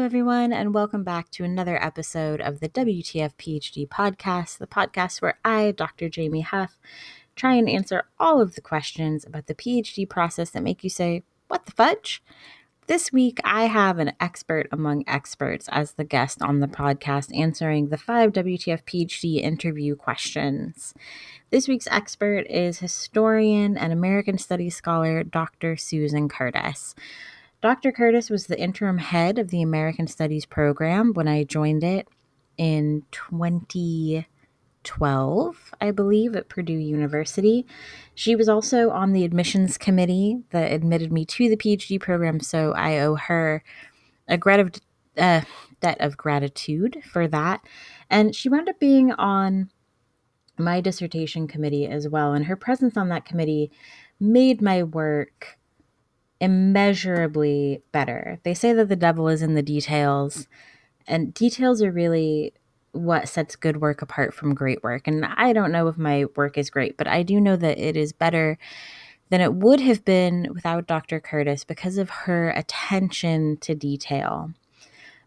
Everyone, and welcome back to another episode of the WTF PhD podcast, the podcast where I, Dr. Jamie Huff, try and answer all of the questions about the PhD process that make you say, What the fudge? This week, I have an expert among experts as the guest on the podcast answering the five WTF PhD interview questions. This week's expert is historian and American Studies scholar Dr. Susan Curtis. Dr. Curtis was the interim head of the American Studies program when I joined it in 2012, I believe, at Purdue University. She was also on the admissions committee that admitted me to the PhD program, so I owe her a grat- uh, debt of gratitude for that. And she wound up being on my dissertation committee as well, and her presence on that committee made my work immeasurably better. They say that the devil is in the details, and details are really what sets good work apart from great work. And I don't know if my work is great, but I do know that it is better than it would have been without Dr. Curtis because of her attention to detail.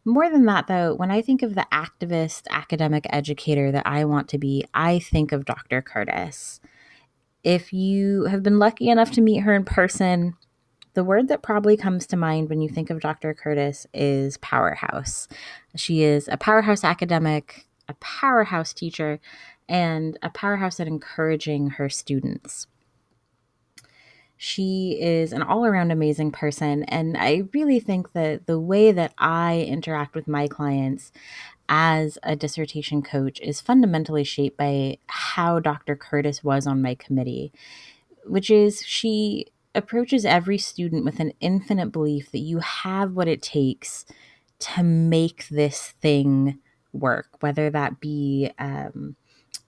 More than that, though, when I think of the activist academic educator that I want to be, I think of Dr. Curtis. If you have been lucky enough to meet her in person, the word that probably comes to mind when you think of Dr. Curtis is powerhouse. She is a powerhouse academic, a powerhouse teacher, and a powerhouse at encouraging her students. She is an all around amazing person. And I really think that the way that I interact with my clients as a dissertation coach is fundamentally shaped by how Dr. Curtis was on my committee, which is she approaches every student with an infinite belief that you have what it takes to make this thing work, whether that be um,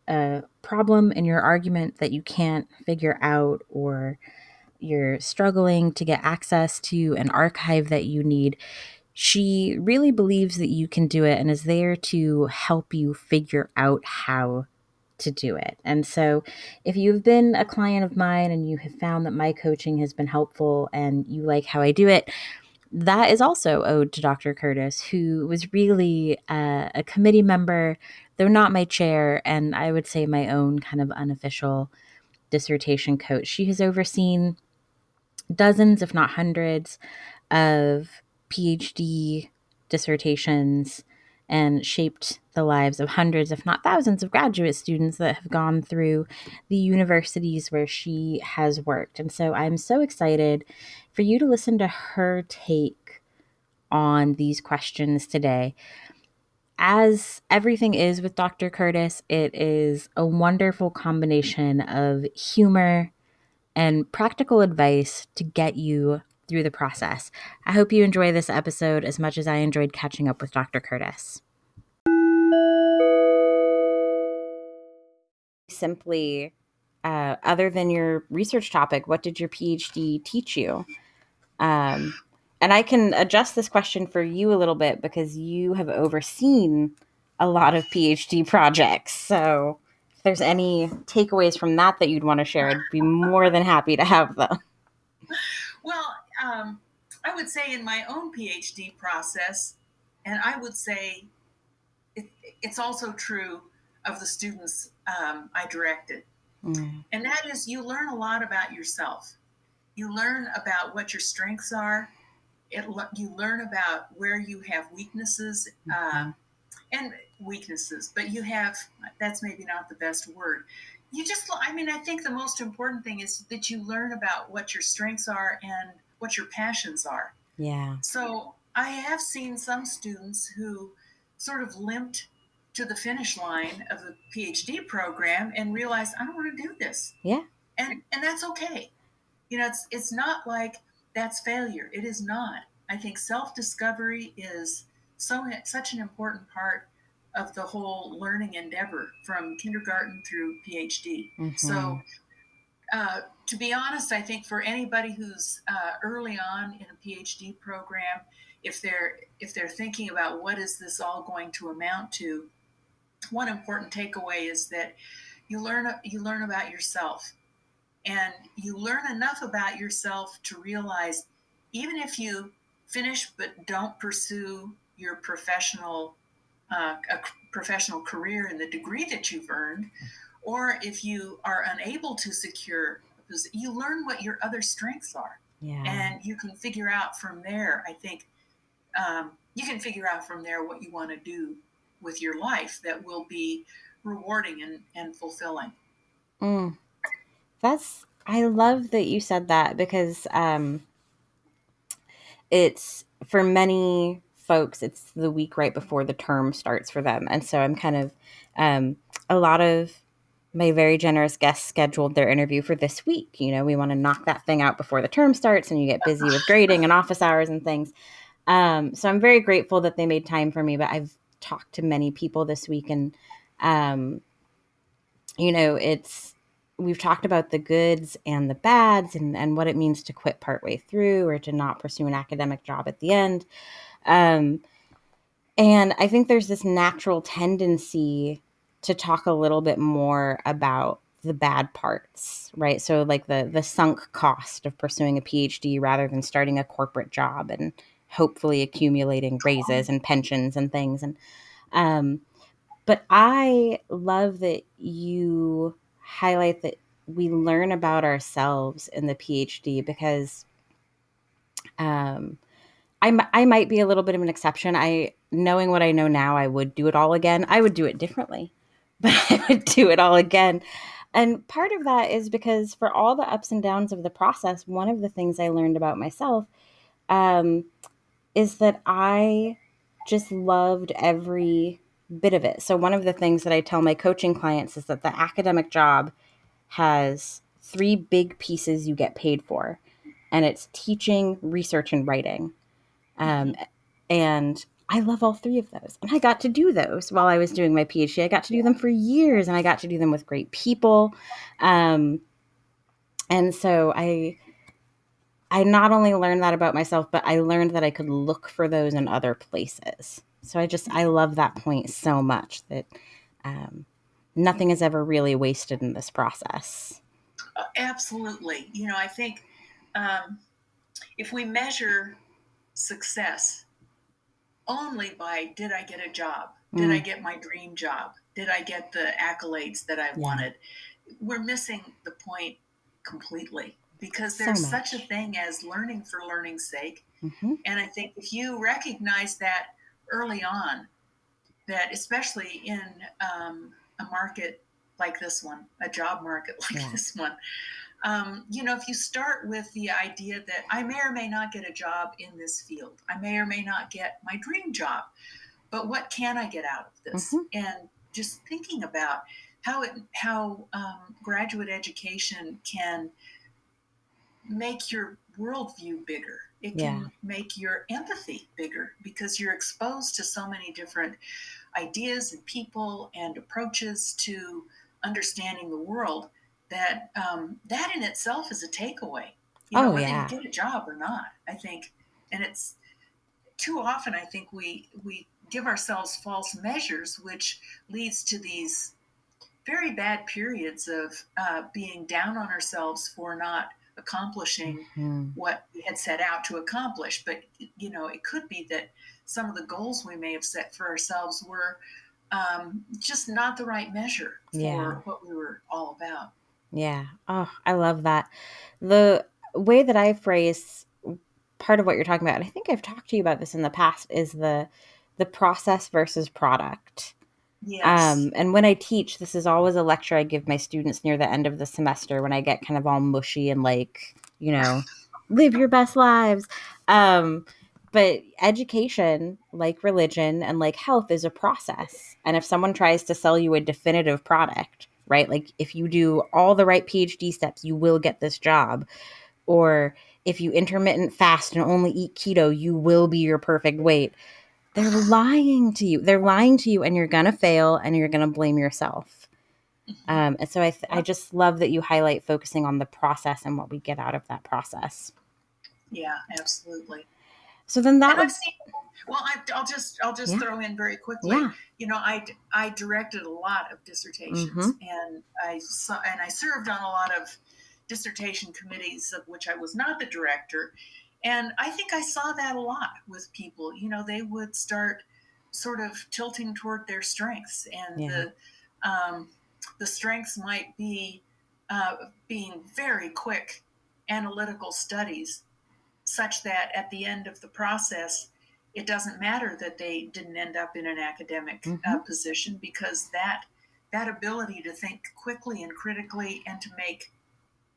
a problem in your argument that you can't figure out, or you're struggling to get access to an archive that you need. She really believes that you can do it and is there to help you figure out how to do it. And so, if you've been a client of mine and you have found that my coaching has been helpful and you like how I do it, that is also owed to Dr. Curtis, who was really uh, a committee member, though not my chair, and I would say my own kind of unofficial dissertation coach. She has overseen dozens, if not hundreds, of PhD dissertations and shaped the lives of hundreds, if not thousands, of graduate students that have gone through the universities where she has worked. And so I'm so excited for you to listen to her take on these questions today. As everything is with Dr. Curtis, it is a wonderful combination of humor and practical advice to get you through the process. I hope you enjoy this episode as much as I enjoyed catching up with Dr. Curtis. Simply, uh, other than your research topic, what did your PhD teach you? Um, and I can adjust this question for you a little bit because you have overseen a lot of PhD projects. So, if there's any takeaways from that that you'd want to share, I'd be more than happy to have them. Well, um, I would say in my own PhD process, and I would say it, it's also true of the students um, I directed. Mm. And that is, you learn a lot about yourself. You learn about what your strengths are. It, you learn about where you have weaknesses mm-hmm. uh, and weaknesses, but you have, that's maybe not the best word. You just, I mean, I think the most important thing is that you learn about what your strengths are and what your passions are. Yeah. So I have seen some students who sort of limped to the finish line of the PhD program and realized I don't want to do this. Yeah. And and that's okay. You know, it's it's not like that's failure. It is not. I think self-discovery is so such an important part of the whole learning endeavor from kindergarten through PhD. Mm-hmm. So uh, to be honest, I think for anybody who's uh, early on in a PhD program, if they're if they're thinking about what is this all going to amount to, one important takeaway is that you learn you learn about yourself, and you learn enough about yourself to realize even if you finish but don't pursue your professional uh, a professional career and the degree that you've earned, or if you are unable to secure, you learn what your other strengths are, yeah. and you can figure out from there. I think um, you can figure out from there what you want to do with your life that will be rewarding and, and fulfilling. Mm. That's I love that you said that because um, it's for many folks it's the week right before the term starts for them and so i'm kind of um, a lot of my very generous guests scheduled their interview for this week you know we want to knock that thing out before the term starts and you get busy with grading and office hours and things um, so i'm very grateful that they made time for me but i've talked to many people this week and um, you know it's we've talked about the goods and the bads and, and what it means to quit partway through or to not pursue an academic job at the end. Um, and I think there's this natural tendency to talk a little bit more about the bad parts, right? So like the the sunk cost of pursuing a PhD rather than starting a corporate job and hopefully accumulating raises and pensions and things. And um, but I love that you highlight that we learn about ourselves in the PhD because um, I, I might be a little bit of an exception. I knowing what I know now, I would do it all again. I would do it differently, but I would do it all again. And part of that is because for all the ups and downs of the process, one of the things I learned about myself um, is that I just loved every bit of it. So, one of the things that I tell my coaching clients is that the academic job has three big pieces you get paid for, and it's teaching, research, and writing. Um, and I love all three of those. And I got to do those while I was doing my PhD. I got to do them for years and I got to do them with great people. Um, and so I I not only learned that about myself, but I learned that I could look for those in other places. So I just I love that point so much that um, nothing is ever really wasted in this process. Uh, absolutely. You know, I think um, if we measure success only by did I get a job? Did mm. I get my dream job? Did I get the accolades that I yeah. wanted? We're missing the point completely because there's so such a thing as learning for learning's sake. Mm-hmm. And I think if you recognize that early on that especially in um, a market like this one, a job market like yeah. this one, um, you know, if you start with the idea that I may or may not get a job in this field, I may or may not get my dream job, but what can I get out of this? Mm-hmm. And just thinking about how it, how um, graduate education can make your worldview bigger it yeah. can make your empathy bigger because you're exposed to so many different ideas and people and approaches to understanding the world that um, that in itself is a takeaway. You know, oh, whether yeah. you get a job or not, I think, and it's too often I think we we give ourselves false measures, which leads to these very bad periods of uh, being down on ourselves for not accomplishing mm-hmm. what we had set out to accomplish. But, you know, it could be that some of the goals we may have set for ourselves were um, just not the right measure for yeah. what we were all about. Yeah. Oh, I love that. The way that I phrase part of what you're talking about, and I think I've talked to you about this in the past, is the the process versus product. Yes. Um, and when I teach, this is always a lecture I give my students near the end of the semester when I get kind of all mushy and like, you know, live your best lives. Um, but education, like religion and like health, is a process. And if someone tries to sell you a definitive product, right? Like if you do all the right PhD steps, you will get this job. Or if you intermittent fast and only eat keto, you will be your perfect weight they're lying to you. They're lying to you, and you're gonna fail, and you're gonna blame yourself. Mm-hmm. Um, and so I, th- I just love that you highlight focusing on the process and what we get out of that process. Yeah, absolutely. So then that would. Well, I, will just I'll just yeah. throw in very quickly. Yeah. You know, I I directed a lot of dissertations, mm-hmm. and I saw, and I served on a lot of dissertation committees of which I was not the director, And I think I saw that a lot with people. You know, they would start sort of tilting toward their strengths, and yeah. the um, the strengths might be uh, being very quick analytical studies, such that at the end of the process, it doesn't matter that they didn't end up in an academic uh, mm-hmm. uh, position because that that ability to think quickly and critically and to make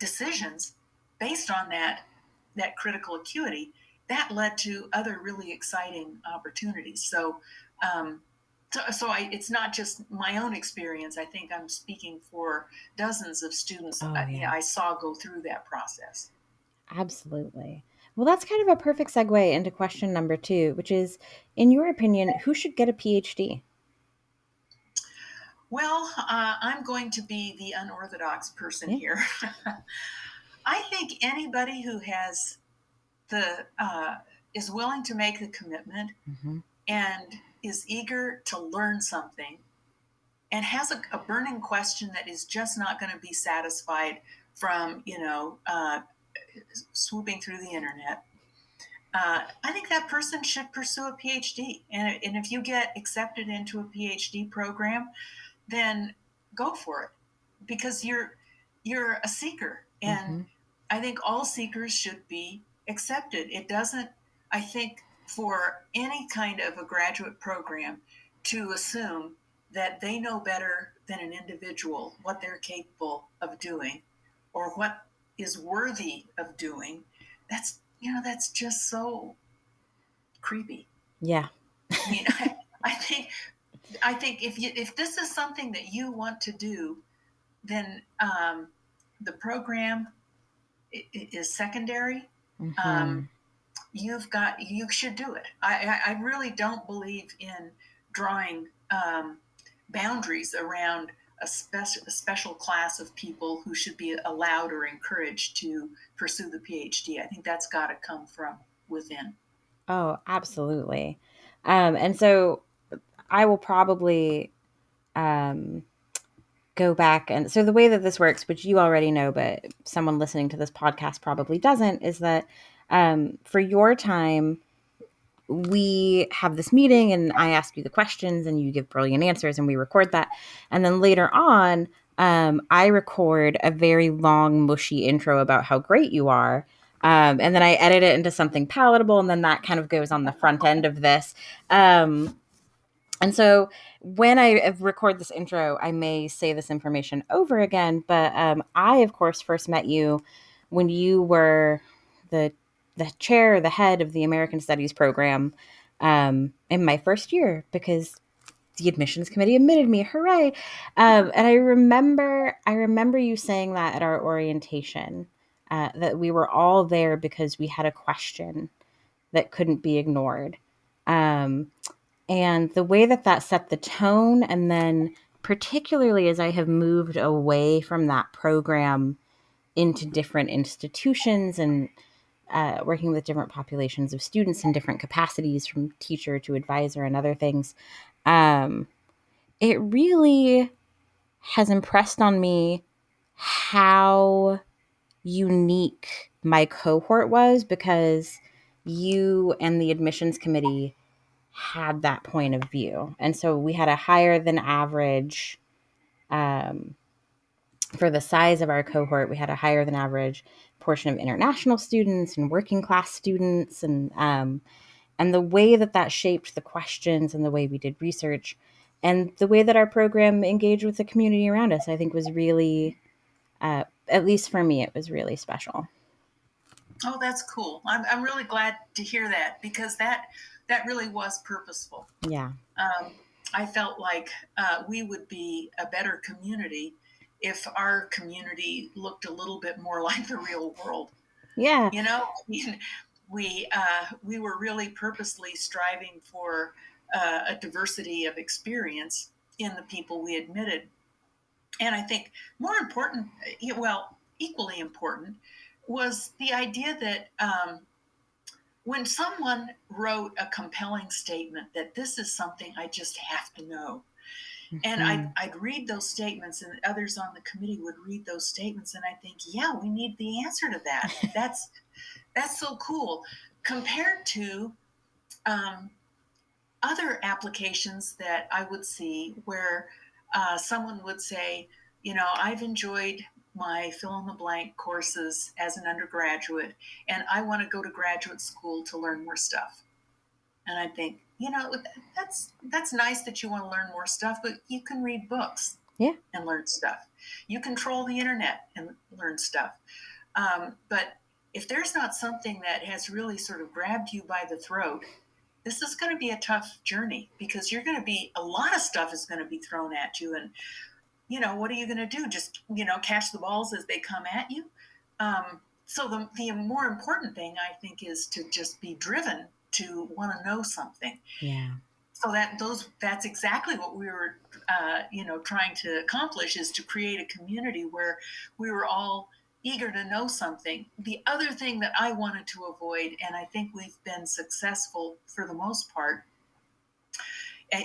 decisions based on that that critical acuity that led to other really exciting opportunities so um, so, so I, it's not just my own experience. I think I'm speaking for dozens of students oh, yeah. I, I saw go through that process. Absolutely. Well, that's kind of a perfect segue into question number two, which is in your opinion, who should get a PhD? Well, uh, I'm going to be the unorthodox person yeah. here. I think anybody who has the uh, is willing to make the commitment mm-hmm. and is eager to learn something and has a, a burning question that is just not going to be satisfied from you know uh, swooping through the internet uh, i think that person should pursue a phd and, and if you get accepted into a phd program then go for it because you're you're a seeker. And mm-hmm. i think all seekers should be accepted. It doesn't i think for any kind of a graduate program to assume that they know better than an individual what they're capable of doing or what is worthy of doing that's you know that's just so creepy yeah i mean I, I think i think if you if this is something that you want to do then um, the program is secondary mm-hmm. um, you've got you should do it. I, I really don't believe in drawing um, boundaries around a special a special class of people who should be allowed or encouraged to pursue the PhD. I think that's got to come from within. Oh, absolutely. Um, and so I will probably um, go back and so the way that this works, which you already know, but someone listening to this podcast probably doesn't, is that um, for your time, we have this meeting and I ask you the questions and you give brilliant answers and we record that. And then later on, um, I record a very long, mushy intro about how great you are. Um, and then I edit it into something palatable. And then that kind of goes on the front end of this. Um, and so when I record this intro, I may say this information over again. But um, I, of course, first met you when you were the the chair, the head of the American Studies program um, in my first year because the admissions committee admitted me. Hooray! Um, and I remember, I remember you saying that at our orientation uh, that we were all there because we had a question that couldn't be ignored. Um, and the way that that set the tone, and then particularly as I have moved away from that program into different institutions and uh, working with different populations of students in different capacities, from teacher to advisor and other things, um, it really has impressed on me how unique my cohort was because you and the admissions committee had that point of view. And so we had a higher than average um, for the size of our cohort, we had a higher than average portion of international students and working class students, and um, and the way that that shaped the questions and the way we did research, and the way that our program engaged with the community around us, I think was really, uh, at least for me, it was really special. Oh, that's cool. I'm I'm really glad to hear that because that that really was purposeful. Yeah. Um, I felt like uh, we would be a better community if our community looked a little bit more like the real world. Yeah. You know, we uh, we were really purposely striving for uh, a diversity of experience in the people we admitted, and I think more important, well, equally important, was the idea that um, when someone wrote a compelling statement that this is something I just have to know, Mm-hmm. And I'd, I'd read those statements, and others on the committee would read those statements, and I think, yeah, we need the answer to that. that's that's so cool compared to um, other applications that I would see where uh, someone would say, you know, I've enjoyed my fill in the blank courses as an undergraduate, and I want to go to graduate school to learn more stuff. And I think, you know, that's that's nice that you want to learn more stuff, but you can read books, yeah, and learn stuff. You control the internet and learn stuff. Um, but if there's not something that has really sort of grabbed you by the throat, this is going to be a tough journey because you're going to be a lot of stuff is going to be thrown at you and you know, what are you going to do? Just, you know, catch the balls as they come at you? Um, so the, the more important thing, I think, is to just be driven to want to know something. Yeah. So that those that's exactly what we were, uh, you know, trying to accomplish is to create a community where we were all eager to know something. The other thing that I wanted to avoid, and I think we've been successful for the most part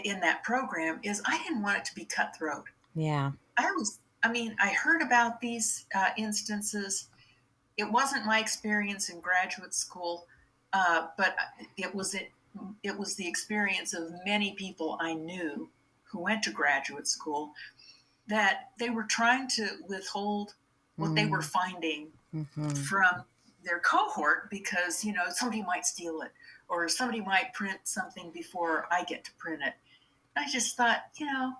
in that program, is I didn't want it to be cutthroat. Yeah. I was, I mean, I heard about these uh, instances. It wasn't my experience in graduate school, uh, but it was it, it was the experience of many people I knew who went to graduate school that they were trying to withhold what mm. they were mm. finding mm-hmm. from their cohort because you know somebody might steal it or somebody might print something before I get to print it. I just thought, you know,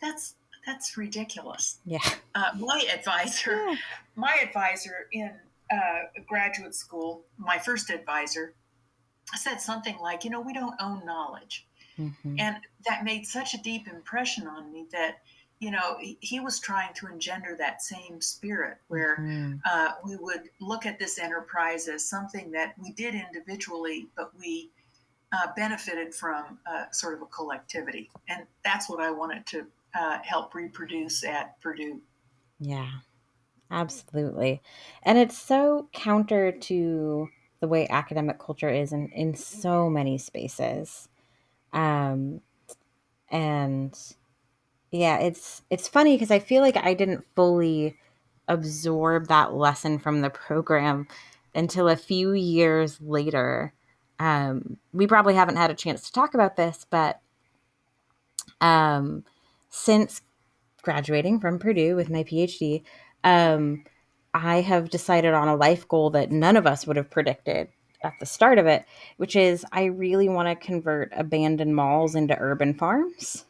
that's that's ridiculous. Yeah. Uh, my advisor, yeah. my advisor in uh, graduate school, my first advisor, said something like, you know, we don't own knowledge. Mm-hmm. And that made such a deep impression on me that, you know, he, was trying to engender that same spirit where mm-hmm. uh, we would look at this enterprise as something that we did individually, but we uh, benefited from uh, sort of a collectivity. And that's what I wanted to uh, help reproduce at Purdue. Yeah, absolutely. And it's so counter to the way academic culture is in, in so many spaces. Um, and yeah, it's it's funny because I feel like I didn't fully absorb that lesson from the program until a few years later. Um, we probably haven't had a chance to talk about this, but um, since graduating from Purdue with my PhD, um, I have decided on a life goal that none of us would have predicted at the start of it, which is I really want to convert abandoned malls into urban farms.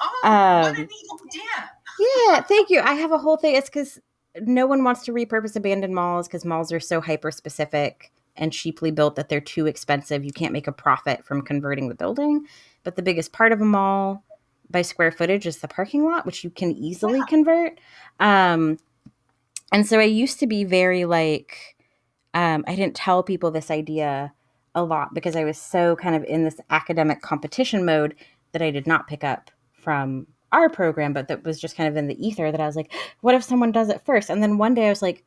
Oh, um, what a neat idea. yeah, thank you. I have a whole thing. It's because no one wants to repurpose abandoned malls because malls are so hyper specific and cheaply built that they're too expensive. You can't make a profit from converting the building. But the biggest part of a mall by square footage is the parking lot, which you can easily convert. Um, and so I used to be very like, um, I didn't tell people this idea a lot because I was so kind of in this academic competition mode that I did not pick up from our program, but that was just kind of in the ether that I was like, what if someone does it first? And then one day I was like,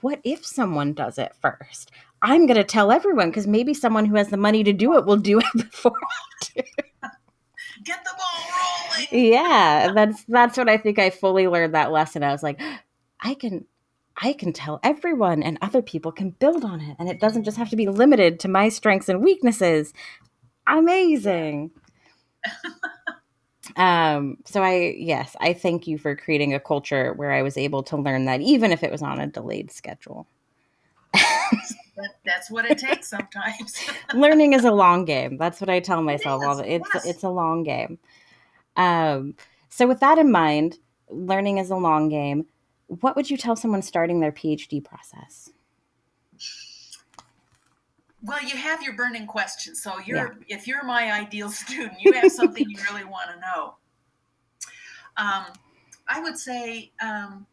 what if someone does it first? I'm going to tell everyone because maybe someone who has the money to do it will do it before I do get the ball rolling. Yeah, that's that's what I think I fully learned that lesson. I was like, I can I can tell everyone and other people can build on it and it doesn't just have to be limited to my strengths and weaknesses. Amazing. um so I yes, I thank you for creating a culture where I was able to learn that even if it was on a delayed schedule. That's what it takes sometimes. Learning is a long game. That's what I tell myself all the it's yes. it's a long game. Um, so with that in mind, learning is a long game. What would you tell someone starting their PhD process? Well, you have your burning questions. So you're yeah. if you're my ideal student, you have something you really want to know. Um, I would say um,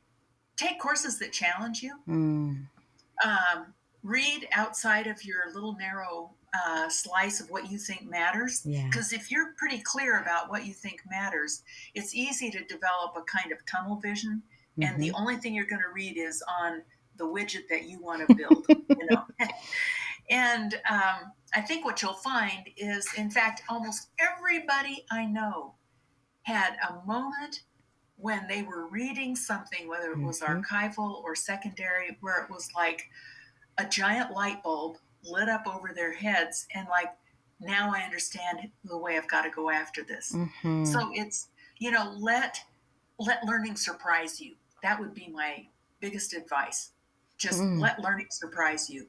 take courses that challenge you. Mm. Um, read outside of your little narrow uh, slice of what you think matters. Because yeah. if you're pretty clear about what you think matters, it's easy to develop a kind of tunnel vision. Mm-hmm. And the mm-hmm. only thing you're going to read is on the widget that you want to build. you know. and um, I think what you'll find is, in fact, almost everybody I know had a moment when they were reading something, whether it was mm-hmm. archival or secondary, where it was like, a giant light bulb lit up over their heads and like now i understand the way i've got to go after this Mm-hmm. so it's you know let let learning surprise you that would be my biggest advice just Mm. let learning surprise you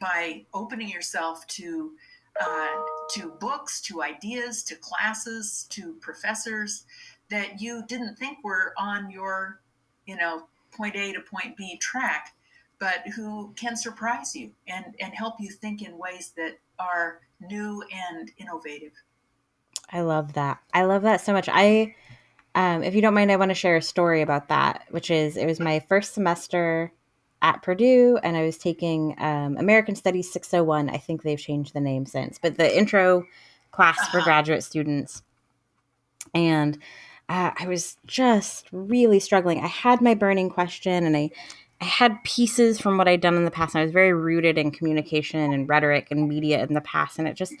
by opening yourself to uh, to books to ideas to classes to professors that you didn't think were on your you know point a to point b track but who can surprise you and and help you think in ways that are new and innovative I love that. I love that so much. I, um, if you don't mind, I want to share a story about that, which is it was my first semester at Purdue, and I was taking um, American Studies 601. I think they've changed the name since, but the intro class for Uh-huh. graduate students. And uh, I was just really struggling. I had my burning question, and I, I had pieces from what I'd done in the past. I was very rooted in communication and rhetoric and media in the past, and it just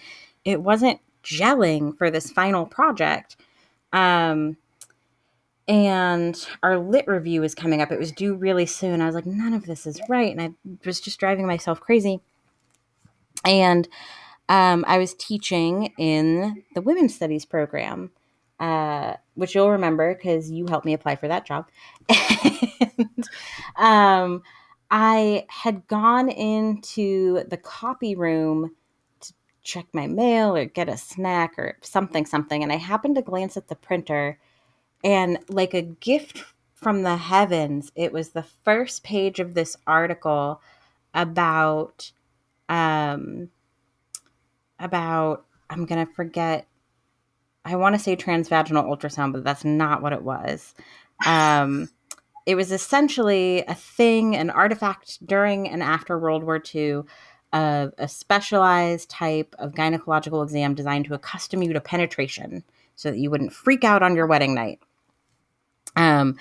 it wasn't gelling for this final project. Um, and our lit review was coming up. It was due really soon. I was like, none of this is right. And I was just driving myself crazy. And um, I was teaching in the women's studies program, uh, which you'll remember because you helped me apply for that job. and um, I had gone into the copy room to check my mail or get a snack or something, something. And I happened to glance at the printer and like a gift from the heavens it was the first page of this article about um about i'm gonna forget i want to say transvaginal ultrasound but that's not what it was um it was essentially a thing an artifact during and after world war ii of a specialized type of gynecological exam designed to accustom you to penetration so that you wouldn't freak out on your wedding night um,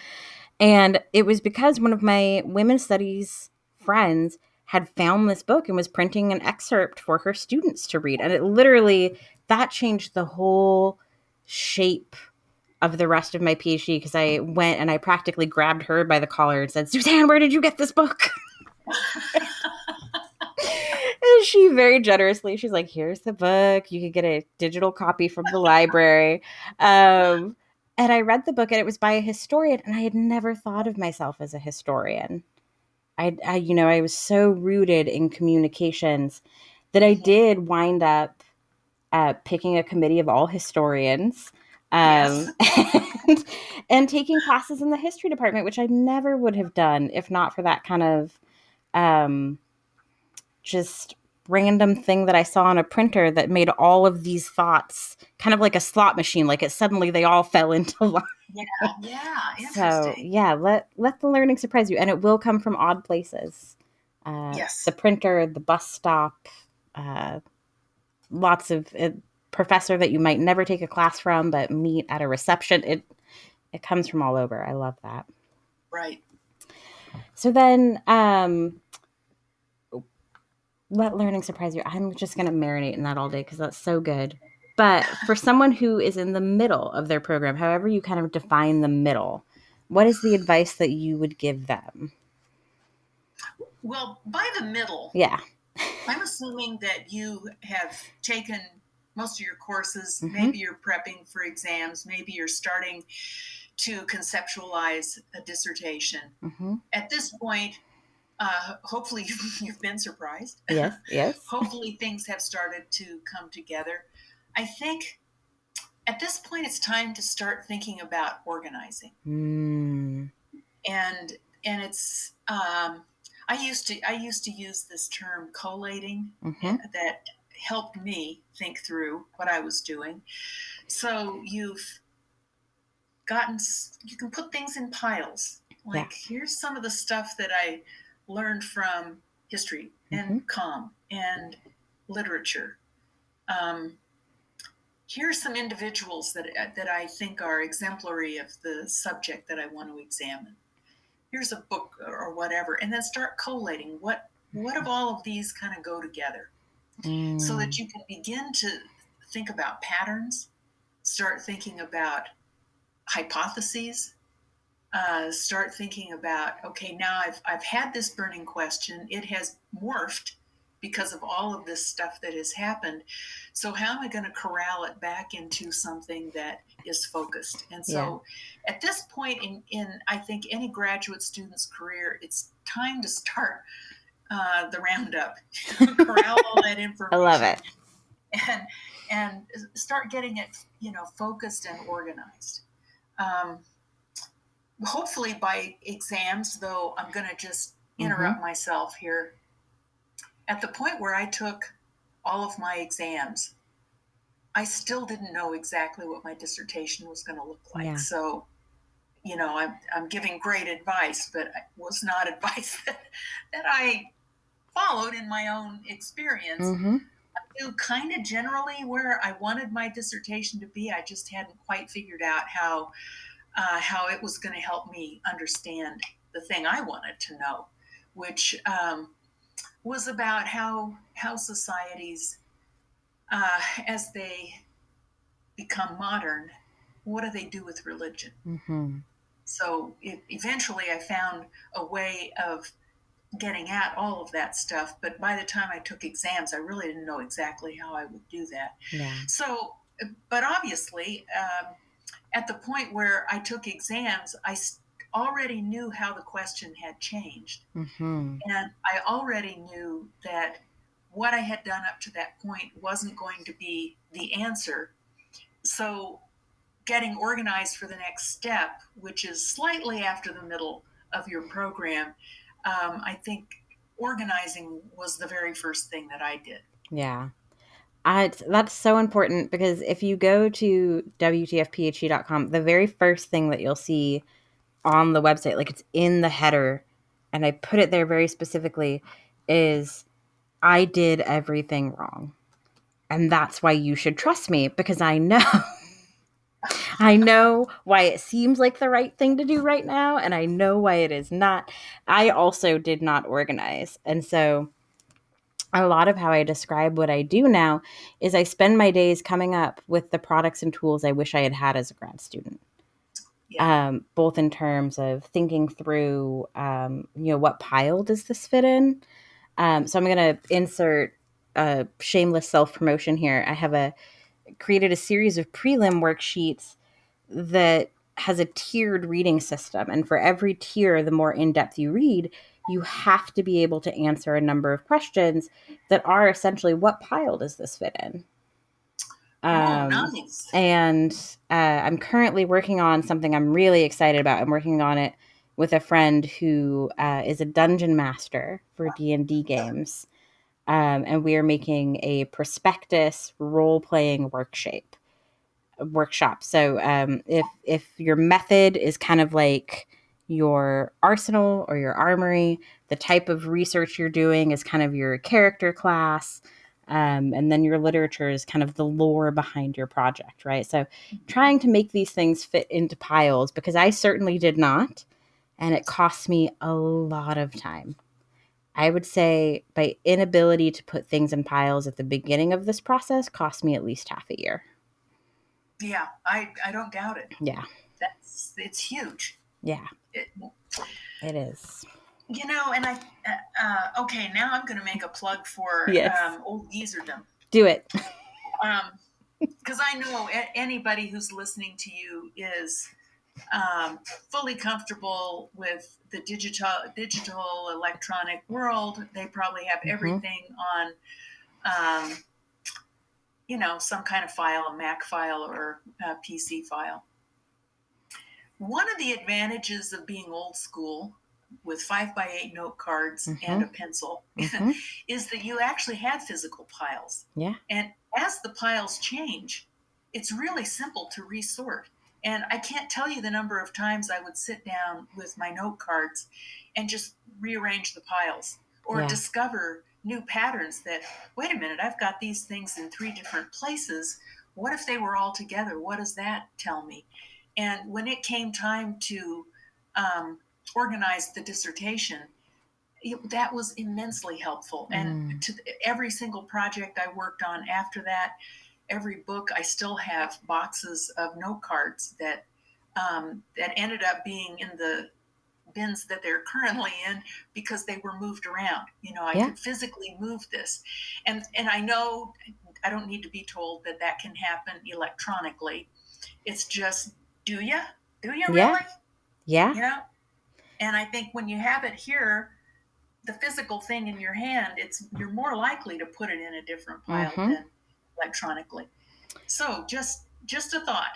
and it was because one of my women's studies friends had found this book and was printing an excerpt for her students to read. And it literally, that changed the whole shape of the rest of my PhD because I went and I practically grabbed her by the collar and said, Suzanne, where did you get this book? and she very generously, she's like, here's the book. You can get a digital copy from the library. Um, and I read the book and it was by a historian and I had never thought of myself as a historian. I, I you know, I was so rooted in communications that I did wind up uh, picking a committee of all historians um, and, and taking classes in the history department, which I never would have done if not for that kind of um, just random thing that I saw on a printer that made all of these thoughts kind of like a slot machine. Like it suddenly they all fell into line. yeah yeah So yeah, let let the learning surprise you, and it will come from odd places. Uh, Yes. the printer, the bus stop, uh, lots of uh, professor that you might never take a class from, but meet at a reception. It it comes from all over. I love that. right So then, um, let learning surprise you. I'm just going to marinate in that all day because that's so good. But for someone who is in the middle of their program, however you kind of define the middle, what is the advice that you would give them? well by the middle Yeah. I'm assuming that you have taken most of your courses. Mhm. Maybe you're prepping for exams. Maybe you're starting to conceptualize a dissertation. hmm At this point, uh, hopefully you've, you've been surprised. Yes. Yes. hopefully things have started to come together. I think at this point it's time to start thinking about organizing Mm. and and it's um, I used to I used to use this term collating hmm that helped me think through what I was doing. So you've gotten you can put things in piles. Like here's some of the stuff that I learned from history and com and literature. Um, here's some individuals that that I think are exemplary of the subject that I want to examine. Here's a book or whatever, and then start collating. What what of all of these kind of go together? Mm. so that you can begin to think about patterns, start thinking about hypotheses, uh, start thinking about okay, now I've, I've had this burning question, it has morphed because of all of this stuff that has happened. So, how am I going to corral it back into something that is focused? And so, yeah. at this point in, in, I think, any graduate student's career, it's time to start uh, the roundup, corral all that information. I love it. And, and start getting it, you know, focused and organized. Um, hopefully by exams, though, I'm going to just interrupt mm-hmm. myself here at the point where I took all of my exams, I still didn't know exactly what my dissertation was going to look like. Yeah. So, you know, I'm, I'm giving great advice, but it was not advice that, that I followed in my own experience. Mm-hmm. I knew kind of generally where I wanted my dissertation to be. I just hadn't quite figured out how uh, how it was going to help me understand the thing I wanted to know, which um, was about how how societies, uh, as they become modern, what do they do with religion? Mm-hmm. So it, eventually, I found a way of getting at all of that stuff. But by the time I took exams, I really didn't know exactly how I would do that. Yeah. So, but obviously, um, at the point where I took exams, I already knew how the question had changed. Mm-hmm. And I already knew that what I had done up to that point wasn't going to be the answer. So, getting organized for the next step, which is slightly after the middle of your program, um, I think organizing was the very first thing that I did. Yeah. I, that's so important because if you go to WTFPhD.com, the very first thing that you'll see on the website, like it's in the header, and I put it there very specifically, is I did everything wrong. And that's why you should trust me because I know. I know why it seems like the right thing to do right now, and I know why it is not. I also did not organize. And so, a lot of how I describe what I do now is I spend my days coming up with the products and tools I wish I had had as a grad student yeah. um, both in terms of thinking through, um, you know, what pile does this fit in? Um, so I'm going to insert a shameless self promotion here. I have a created a series of prelim worksheets that has a tiered reading system, and for every tier, the more in depth you read, you have to be able to answer a number of questions that are essentially what pile does this fit in? Oh, um, oh, nice. And uh, I'm currently working on something I'm really excited about. I'm working on it with a friend who uh, is a dungeon master for D and D games, um, and we are making a prospectus role playing workshop. Workshop. So um, if if your method is kind of like your arsenal or your armory, the type of research you're doing is kind of your character class. Um, and then your literature is kind of the lore behind your project, right? So trying to make these things fit into piles because I certainly did not. And it cost me a lot of time. I would say by inability to put things in piles at the beginning of this process cost me at least half a year. Yeah, I, I don't doubt it. Yeah. That's it's huge. Yeah. It, it is. You know, and I, uh, okay, now I'm going to make a plug for yes. um, Old Geezerdom. Do it. Because um, I know anybody who's listening to you is um, fully comfortable with the digital, digital electronic world. They probably have mm-hmm. everything on, um, you know, some kind of file, a Mac file or a PC file. One of the advantages of being old school with five by eight note cards mm-hmm. and a pencil mm-hmm. is that you actually had physical piles. Yeah. And as the piles change, it's really simple to resort. And I can't tell you the number of times I would sit down with my note cards and just rearrange the piles or yeah. discover new patterns that, wait a minute, I've got these things in three different places. What if they were all together? What does that tell me? And when it came time to um, organized the dissertation, it, that was immensely helpful. And mm. to every single project I worked on after that, every book, I still have boxes of note cards that um, that ended up being in the bins that they're currently in because they were moved around. You know, I Yeah. could physically move this, and and I know I don't need to be told that that can happen electronically. It's just, do you? Do you really? Yeah. Yeah. You know, and I think when you have it here, the physical thing in your hand, it's you're more likely to put it in a different pile Mhm. than electronically. So just just a thought.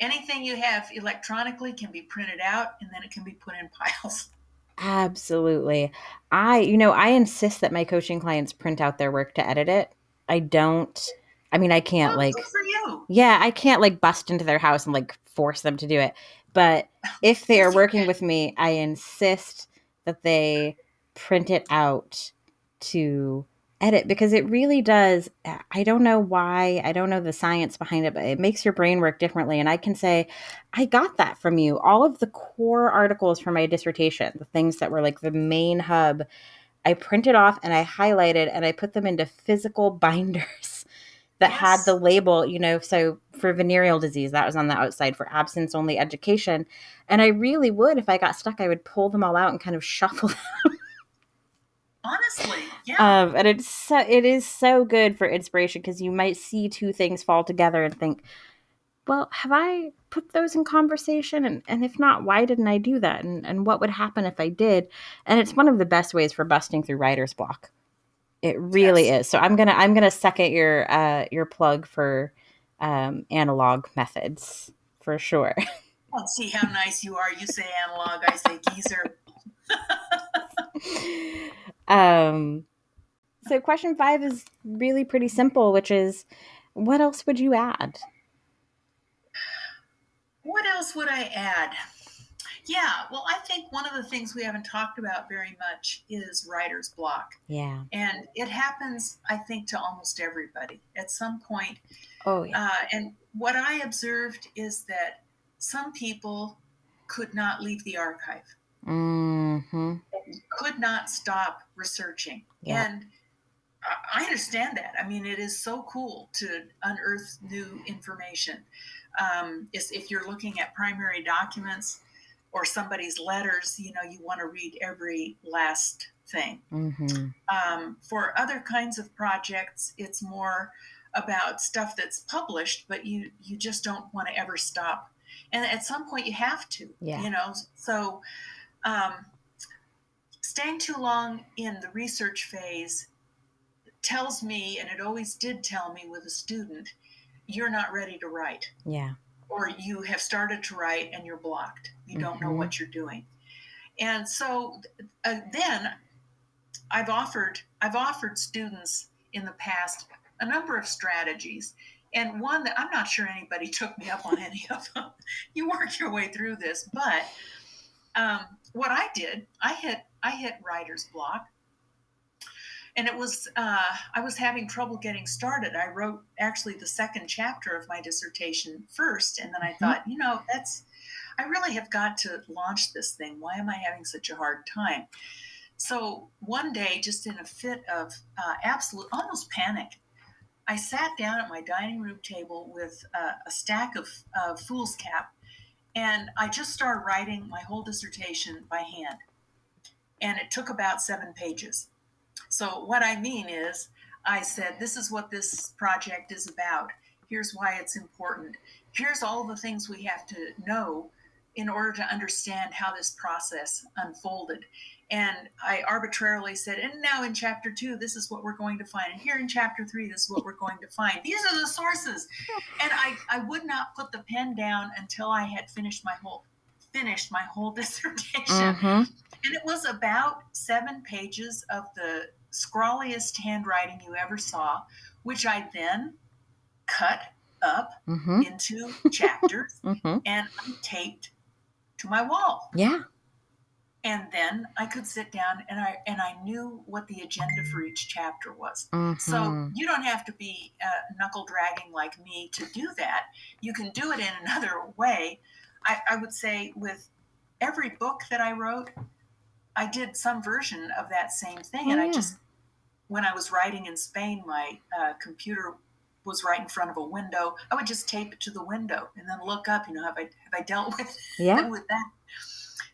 Anything you have electronically can be printed out and then it can be put in piles. Absolutely. I, you know, I insist that my coaching clients print out their work to edit it. I don't, I mean, I can't Well, like, for you. yeah, I can't like bust into their house and like force them to do it. But if they are working with me, I insist that they print it out to edit because it really does. I don't know why, I don't know the science behind it, but it makes your brain work differently. And I can say, I got that from you. All of the core articles for my dissertation, the things that were like the main hub, I printed off and I highlighted and I put them into physical binders that had the label, you know, so for venereal disease, that was on the outside for abstinence only education. And I really would, if I got stuck, I would pull them all out and kind of shuffle them. Honestly, yeah. Um, and it's so, it is so good for inspiration because you might see two things fall together and think, well, have I put those in conversation? And, and if not, why didn't I do that? And, and what would happen if I did? And it's one of the best ways for busting through writer's block. It really Yes. is. So I'm gonna I'm gonna second your uh, your plug for um, analog methods for sure. Let's see how nice you are. You say analog, I say geezer. um, so question five is really pretty simple, which is, what else would you add? What else would I add? Yeah, well, I think one of the things we haven't talked about very much is writer's block. Yeah. And it happens, I think, to almost everybody at some point. Oh yeah. Uh, and what I observed is that some people could not leave the archive, Mm-hmm. could not stop researching. Yeah. And I- I understand that. I mean, it is so cool to unearth new information. Um, is if you're looking at primary documents or somebody's letters, you know, you want to read every last thing. Mm-hmm. Um, for other kinds of projects, it's more about stuff that's published, but you you just don't want to ever stop. And at some point, you have to. Yeah. You know, so um, staying too long in the research phase tells me, and it always did tell me with a student, you're not ready to write Yeah. or you have started to write and you're blocked. You don't know Mhm. what you're doing. And so uh, then I've offered I've offered students in the past a number of strategies. And one that I'm not sure anybody took me up on any of them. You work your way through this, but um, what I did, I hit I hit writer's block, and it was uh, I was having trouble getting started. I wrote actually the second chapter of my dissertation first, and then I Mhm. thought, you know, that's I really have got to launch this thing. Why am I having such a hard time? So one day, just in a fit of uh, absolute almost panic, I sat down at my dining room table with uh, a stack of uh, foolscap, and I just started writing my whole dissertation by hand. And it took about seven pages. So, what I mean is, I said, This is what this project is about. Here's why it's important. Here's all the things we have to know in order to understand how this process unfolded. And I arbitrarily said, and now in chapter two, this is what we're going to find. And here in chapter three, this is what we're going to find. These are the sources. And I, I would not put the pen down until I had finished my whole finished my whole dissertation. Mm-hmm. And it was about seven pages of the scrawliest handwriting you ever saw, which I then cut up Mm-hmm. into chapters Mm-hmm. and I taped to my wall. Yeah. And then I could sit down and I and I knew what the agenda for each chapter was. Mm-hmm. So you don't have to be uh, knuckle dragging like me to do that. You can do it in another way. I, I would say with every book that I wrote, I did some version of that same thing. Oh, and I yeah. just, when I was writing in Spain, my uh, computer was right in front of a window, I would just tape it to the window and then look up. You know, have I have I dealt with yeah. with that?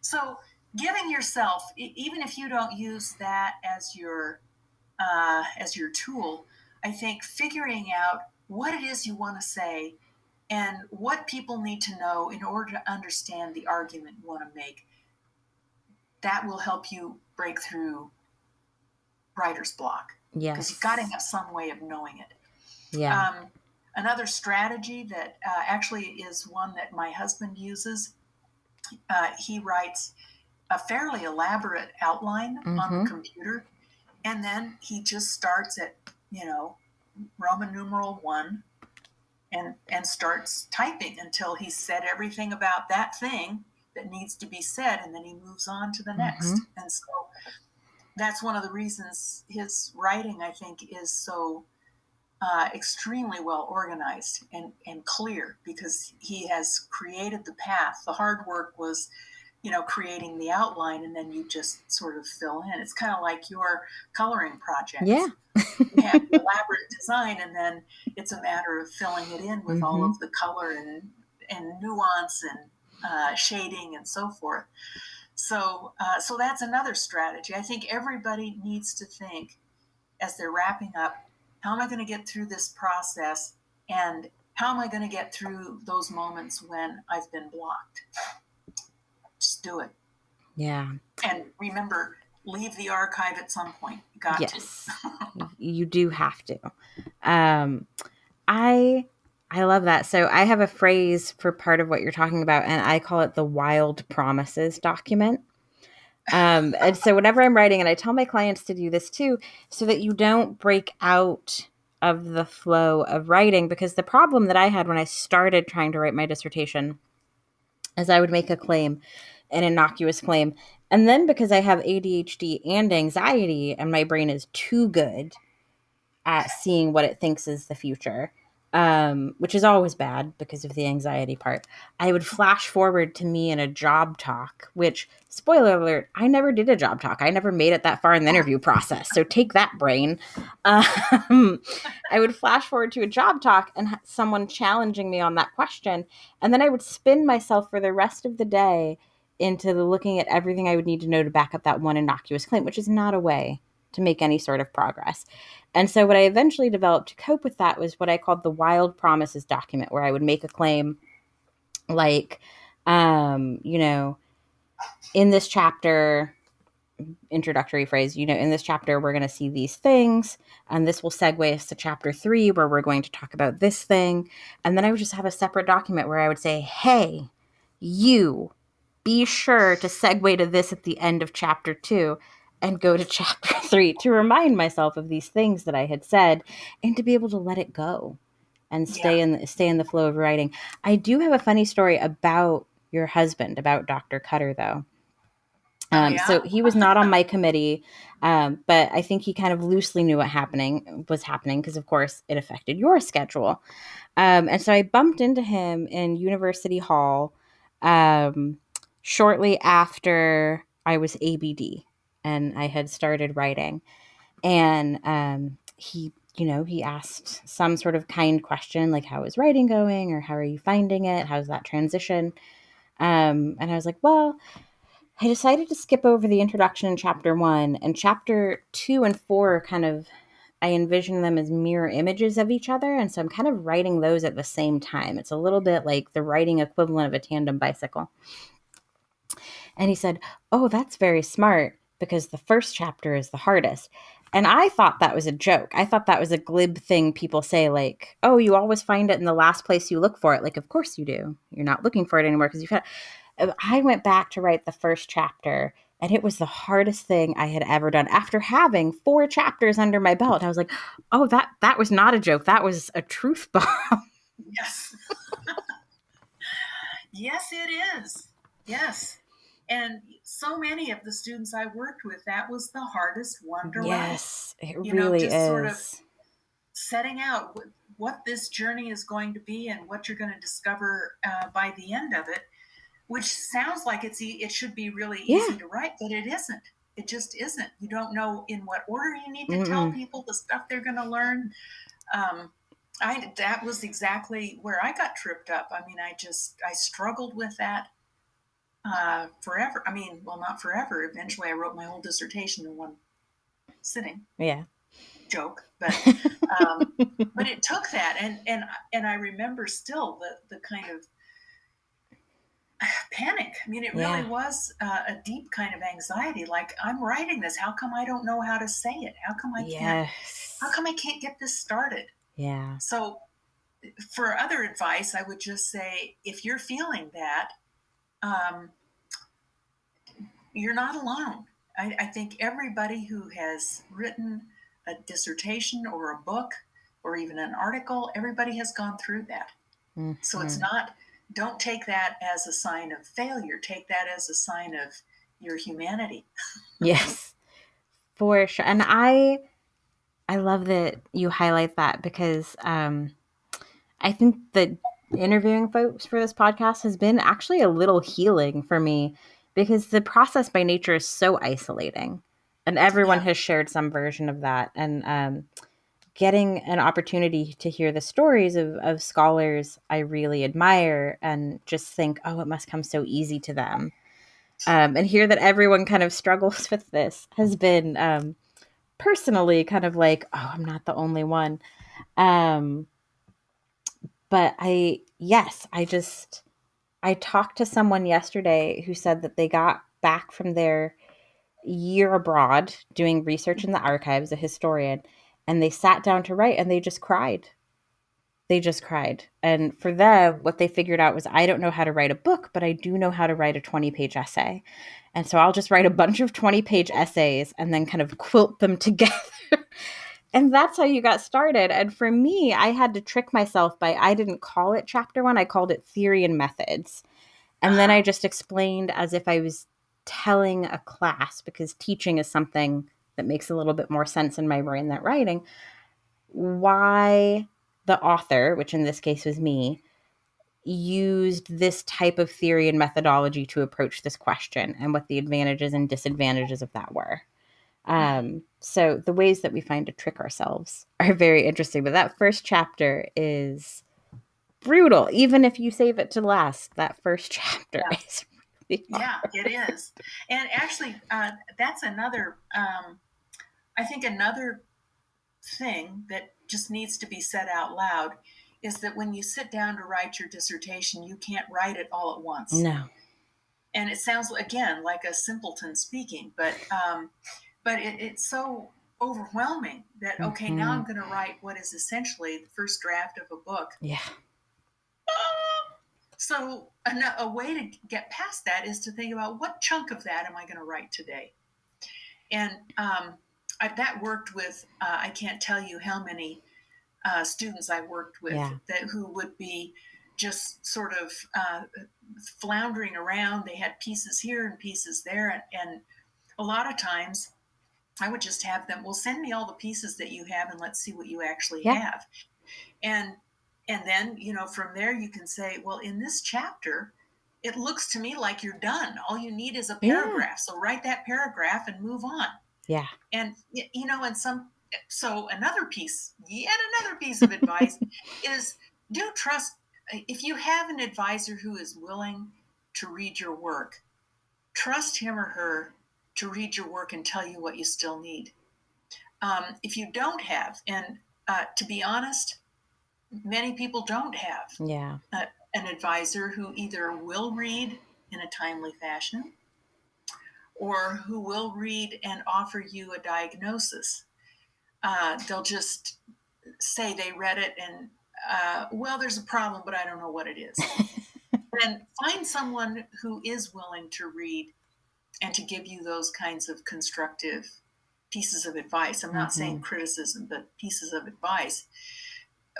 So giving yourself, even if you don't use that as your uh, as your tool, I think figuring out what it is you want to say and what people need to know in order to understand the argument you want to make. That will help you break through writer's block. Yes. Because you've got to have some way of knowing it. Yeah. Um, another strategy that uh, actually is one that my husband uses, uh, he writes a fairly elaborate outline mm-hmm. on the mm-hmm. computer, and then he just starts at, you know, Roman numeral one and and starts typing until he's said everything about that thing that needs to be said and then he moves on to the next mm-hmm. and so that's one of the reasons his writing i think is so uh, extremely well organized and, and clear because he has created the path. The hard work was you know creating the outline and then you just sort of fill in. It's kind of like your coloring project. Yeah. You have elaborate design and then it's a matter of filling it in with mm-hmm. all of the color and and nuance and uh, shading and so forth. So uh, so that's another strategy. I think everybody needs to think as they're wrapping up how am i going to get through this process and how am i going to get through those moments when i've been blocked just do it yeah and remember leave the archive at some point. You got yes, you do have to. Um, I I love that. So I have a phrase for part of what you're talking about, and I call it the wild promises document. Um, and so whenever I'm writing, and I tell my clients to do this too, so that you don't break out of the flow of writing, because the problem that I had when I started trying to write my dissertation is I would make a claim, an innocuous claim, and then because I have ADHD and anxiety, and my brain is too good at seeing what it thinks is the future, um, which is always bad because of the anxiety part, I would flash forward to me in a job talk, which, spoiler alert, I never did a job talk. I never made it that far in the interview process. So take that, brain. Um, I would flash forward to a job talk and someone challenging me on that question. And then I would spin myself for the rest of the day into looking at everything I would need to know to back up that one innocuous claim, which is not a way to make any sort of progress. And so, what I eventually developed to cope with that was what I called the wild promises document, where I would make a claim like, um, you know, in this chapter, introductory phrase, you know, in this chapter, we're going to see these things, and this will segue us to chapter three, where we're going to talk about this thing. And then I would just have a separate document where I would say, hey, you be sure to segue to this at the end of chapter two and go to chapter three to remind myself of these things that I had said and to be able to let it go and stay yeah. in the, stay in the flow of writing. I do have a funny story about your husband, about Dr. Cutter, though. Oh, um, yeah. So he was not on my committee, um, but I think he kind of loosely knew what happening was happening because, of course, it affected your schedule. Um, and so I bumped into him in University Hall um, shortly after I was ABD and I had started writing. And um, he, you know, he asked some sort of kind question like, How is writing going? Or how are you finding it? How's that transition? Um, and I was like, Well, I decided to skip over the introduction in chapter one, and chapter two and four kind of I envision them as mirror images of each other. And so I'm kind of writing those at the same time. It's a little bit like the writing equivalent of a tandem bicycle. And he said, Oh, that's very smart because the first chapter is the hardest. And I thought that was a joke. I thought that was a glib thing people say, like, oh, you always find it in the last place you look for it. Like, of course you do. You're not looking for it anymore because you've had. Uh, I went back to write the first chapter, and it was the hardest thing I had ever done after having four chapters under my belt. I was like, oh, that that was not a joke. That was a truth bomb. Yes. yes, it is. Yes and so many of the students I worked with, that was the hardest one to write. Yes, it you really know, just is. Sort of setting out what this journey is going to be and what you're going to discover uh, by the end of it, which sounds like it's e- it should be really easy yeah. to write, but it isn't. It just isn't. You don't know in what order you need to Mm-mm. tell people the stuff they're going to learn. Um, I that was exactly where I got tripped up. I mean, I just I struggled with that uh, forever. I mean, well, not forever. Eventually, I wrote my whole dissertation in one sitting. Yeah. Joke, but um, but it took that, and and and I remember still the the kind of panic. I mean, it really Yeah. was uh, a deep kind of anxiety. Like, I'm writing this. How come I don't know how to say it? How come I can't? How come I can't get this started? Yeah. So, for other advice, I would just say if you're feeling that, um, you're not alone. I, I think everybody who has written a dissertation or a book or even an article, everybody has gone through that. So it's Mhm. not, don't take that as a sign of failure. Take that as a sign of your humanity. Yes. For sure. And I I love that you highlight that because um I think that interviewing folks for this podcast has been actually a little healing for me because the process by nature is so isolating. And everyone Yeah. has shared some version of that. And um getting an opportunity to hear the stories of, of scholars I really admire and just think, oh, it must come so easy to them. Um, and hear that everyone kind of struggles with this has been um, personally kind of like, oh, I'm not the only one. Um, but I, yes, I just, I talked to someone yesterday who said that they got back from their year abroad doing research in the mm-hmm. archives, a historian, and they sat down to write and they just cried. They just cried. And for them, what they figured out was I don't know how to write a book, but I do know how to write a 20 page essay. And so I'll just write a bunch of 20 page essays and then kind of quilt them together. And that's how you got started. And for me, I had to trick myself by I didn't call it chapter one, I called it theory and methods. And then. I uh-huh. just explained as if I was telling a class because teaching is something that makes a little bit more sense in my brain than writing. Why the author, which in this case was me, used this type of theory and methodology to approach this question and what the advantages and disadvantages of that were. Um, so the ways that we find to trick ourselves are very interesting. But that first chapter is brutal, even if you save it to last. That first chapter Yeah. is really. Yeah, it is. And actually, uh, that's another, um, I think, another thing that just needs to be said out loud is that when you sit down to write your dissertation, you can't write it all at once. No. And it sounds, again, like a simpleton speaking, but, um, but it, it's so overwhelming that, okay, now I'm going to write what is essentially the first draft of a book. Yeah. So a, a way to get past that is to think about what chunk of that am I going to write today, and um, I, that worked with uh, I can't tell you how many uh, students I worked with Yeah. that who would be just sort of uh, floundering around. They had pieces here and pieces there, and, and a lot of times I would just have them. Well, send me all the pieces that you have, and let's see what you actually Yeah. have. And and then you know from there you can say, well, in this chapter, it looks to me like you're done. All you need is a Yeah. paragraph. So write that paragraph and move on. Yeah. And you know, and some so another piece, yet another piece of advice is do trust if you have an advisor who is willing to read your work, trust him or her to read your work and tell you what you still need. Um, if you don't have, and uh, to be honest, many people don't have Yeah. an advisor who either will read in a timely fashion or who will read and offer you a diagnosis. Uh, they'll just say they read it and, uh, well, there's a problem, but I don't know what it is. then find someone who is willing to read and to give you those kinds of constructive pieces of advice. I'm not saying criticism, but pieces of advice.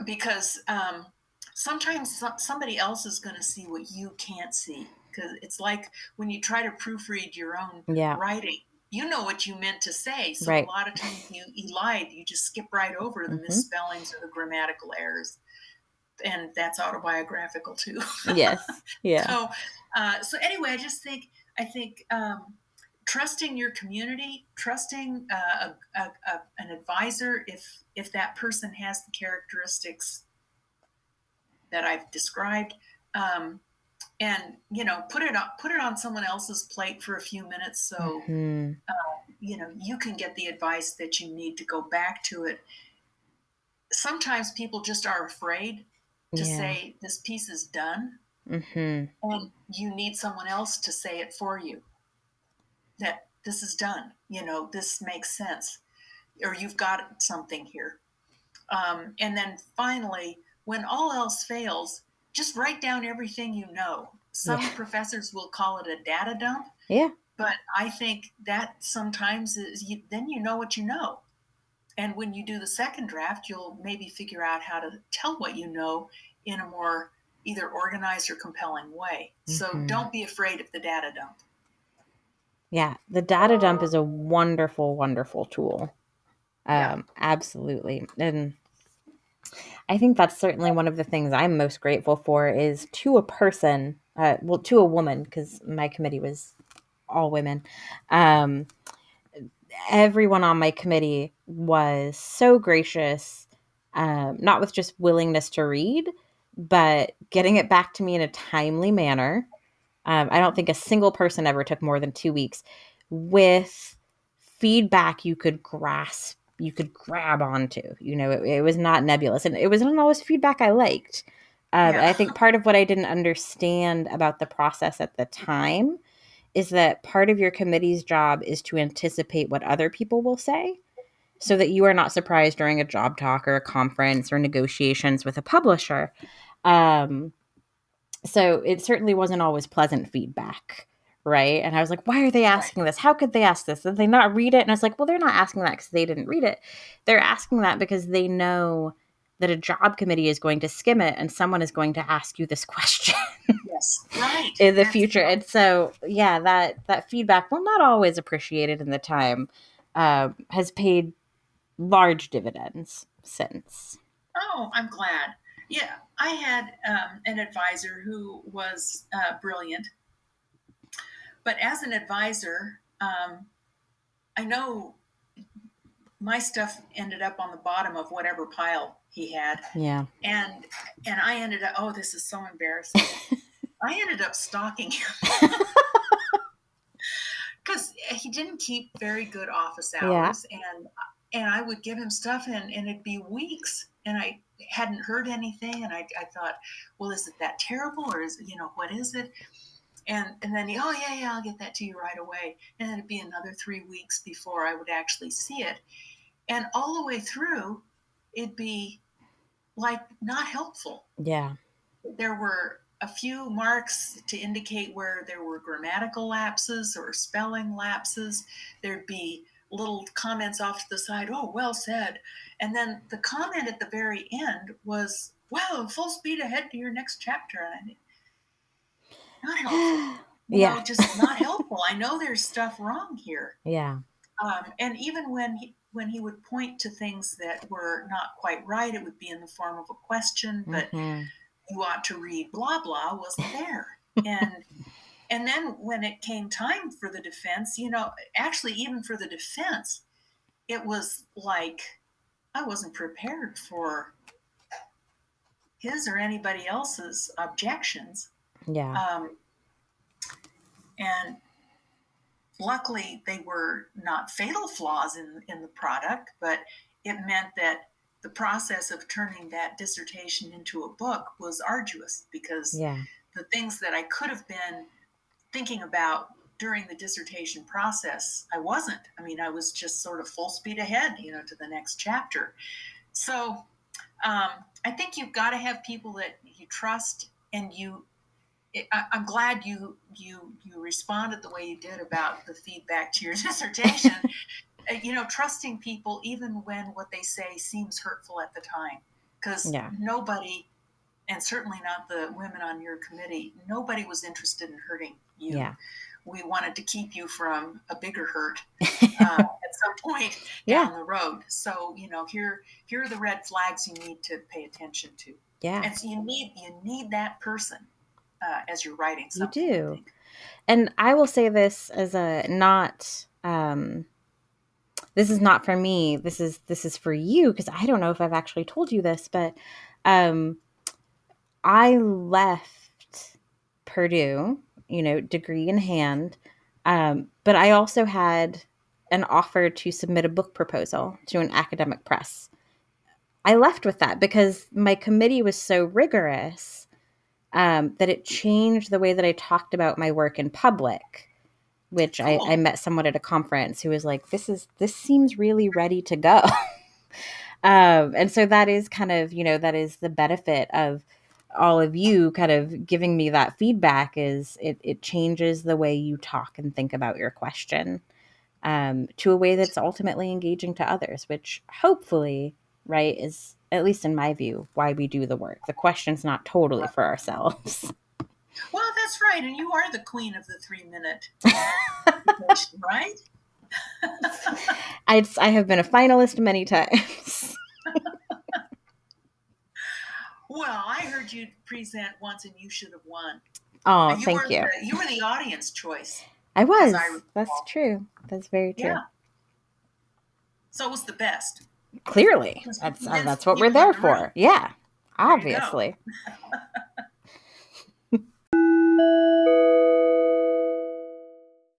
Because um, sometimes so- somebody else is going to see what you can't see. Because it's like when you try to proofread your own Yeah. writing, you know what you meant to say. So Right. a lot of times you, lied, you just skip right over the Mhm. misspellings or the grammatical errors. And that's autobiographical too. Yes. Yeah. So, uh, so anyway, I just think I think um, trusting your community, trusting uh, a, a, a, an advisor if if that person has the characteristics that I've described, um, and you know put it on put it on someone else's plate for a few minutes so mm-hmm. uh, you know you can get the advice that you need to go back to it. Sometimes people just are afraid to yeah. say this piece is done, mm-hmm. and you need someone else to say it for you that this is done. You know, this makes sense, or you've got something here. Um, and then finally, when all else fails, just write down everything you know. Some yeah. professors will call it a data dump. Yeah. But I think that sometimes is you, then you know what you know. And when you do the second draft, you'll maybe figure out how to tell what you know in a more either organized or compelling way. Mm-hmm. So don't be afraid of the data dump. Yeah, the data dump is a wonderful, wonderful tool. Um, yeah. Absolutely. And I think that's certainly one of the things I'm most grateful for is to a person, uh, well, to a woman, because my committee was all women. Um, everyone on my committee was so gracious, um, not with just willingness to read, but getting it back to me in a timely manner um, I don't think a single person ever took more than two weeks with feedback you could grasp, you could grab onto. You know, it, it was not nebulous, and it wasn't always feedback I liked. Um, yeah. I think part of what I didn't understand about the process at the time is that part of your committee's job is to anticipate what other people will say so that you are not surprised during a job talk or a conference or negotiations with a publisher. Um, so it certainly wasn't always pleasant feedback right? And i was like why are they asking this? How could they ask this? Did they not read it? And i was like well they're not asking that because they didn't read it. They're asking that because they know that a job committee is going to skim it and someone is going to ask you this question yes. Right. in the That's future. right. and so yeah that that feedback well, not always appreciated in the time uh, has paid large dividends since oh i'm glad yeah, I had um, an advisor who was uh, brilliant, but as an advisor, um, I know my stuff ended up on the bottom of whatever pile he had. Yeah. And and I ended up oh this is so embarrassing. I ended up stalking him. Cuz he didn't keep very good office hours yeah. and and I would give him stuff and and it'd be weeks and I hadn't heard anything, and I, I thought, well, is it that terrible, or is it, you know what is it? And and then he, oh yeah, yeah, I'll get that to you right away, and then it'd be another three weeks before I would actually see it, and all the way through, it'd be like not helpful. Yeah, there were a few marks to indicate where there were grammatical lapses or spelling lapses. There'd be little comments off to the side. Oh, well said. And then the comment at the very end was, "Wow, full speed ahead to your next chapter." And I think, not helpful. yeah, know, just not helpful. I know there's stuff wrong here. Yeah. Um, and even when he when he would point to things that were not quite right, it would be in the form of a question, but mm-hmm. you ought to read blah blah wasn't there. and and then when it came time for the defense, you know, actually, even for the defense, it was like I wasn't prepared for his or anybody else's objections. Yeah. Um, and luckily, they were not fatal flaws in, in the product, but it meant that the process of turning that dissertation into a book was arduous because yeah. the things that I could have been thinking about during the dissertation process, I wasn't. I mean, I was just sort of full speed ahead, you know, to the next chapter. So um, I think you've got to have people that you trust, and you. I, I'm glad you you you responded the way you did about the feedback to your dissertation. Uh, you know, trusting people even when what they say seems hurtful at the time, because yeah. nobody and certainly not the women on your committee, nobody was interested in hurting you. Yeah. We wanted to keep you from a bigger hurt uh, at some point yeah. down the road. So you know, here here are the red flags you need to pay attention to. Yeah. And so you need you need that person uh, as you're writing something. You do. and I will say this as a not um, this is not for me. This is this is for you because I don't know if I've actually told you this, but um, I left Purdue, you know, degree in hand, um, but I also had an offer to submit a book proposal to an academic press. I left with that because my committee was so rigorous um, that it changed the way that I talked about my work in public. Which cool. I, I met someone at a conference who was like, "This is this seems really ready to go," um, and so that is kind of you know that is the benefit of all of you kind of giving me that feedback is it, it changes the way you talk and think about your question um, to a way that's ultimately engaging to others which hopefully right is at least in my view why we do the work. The question's not totally for ourselves. Well that's right and you are the queen of the three minute question, right? I, I have been a finalist many times Well, I heard you present once, and you should have won. Oh, you thank you. The, you were the audience choice. I was. I That's true. That's very true. Yeah. So it was the best. Clearly, that's uh, that's what we're there for. Yeah, obviously.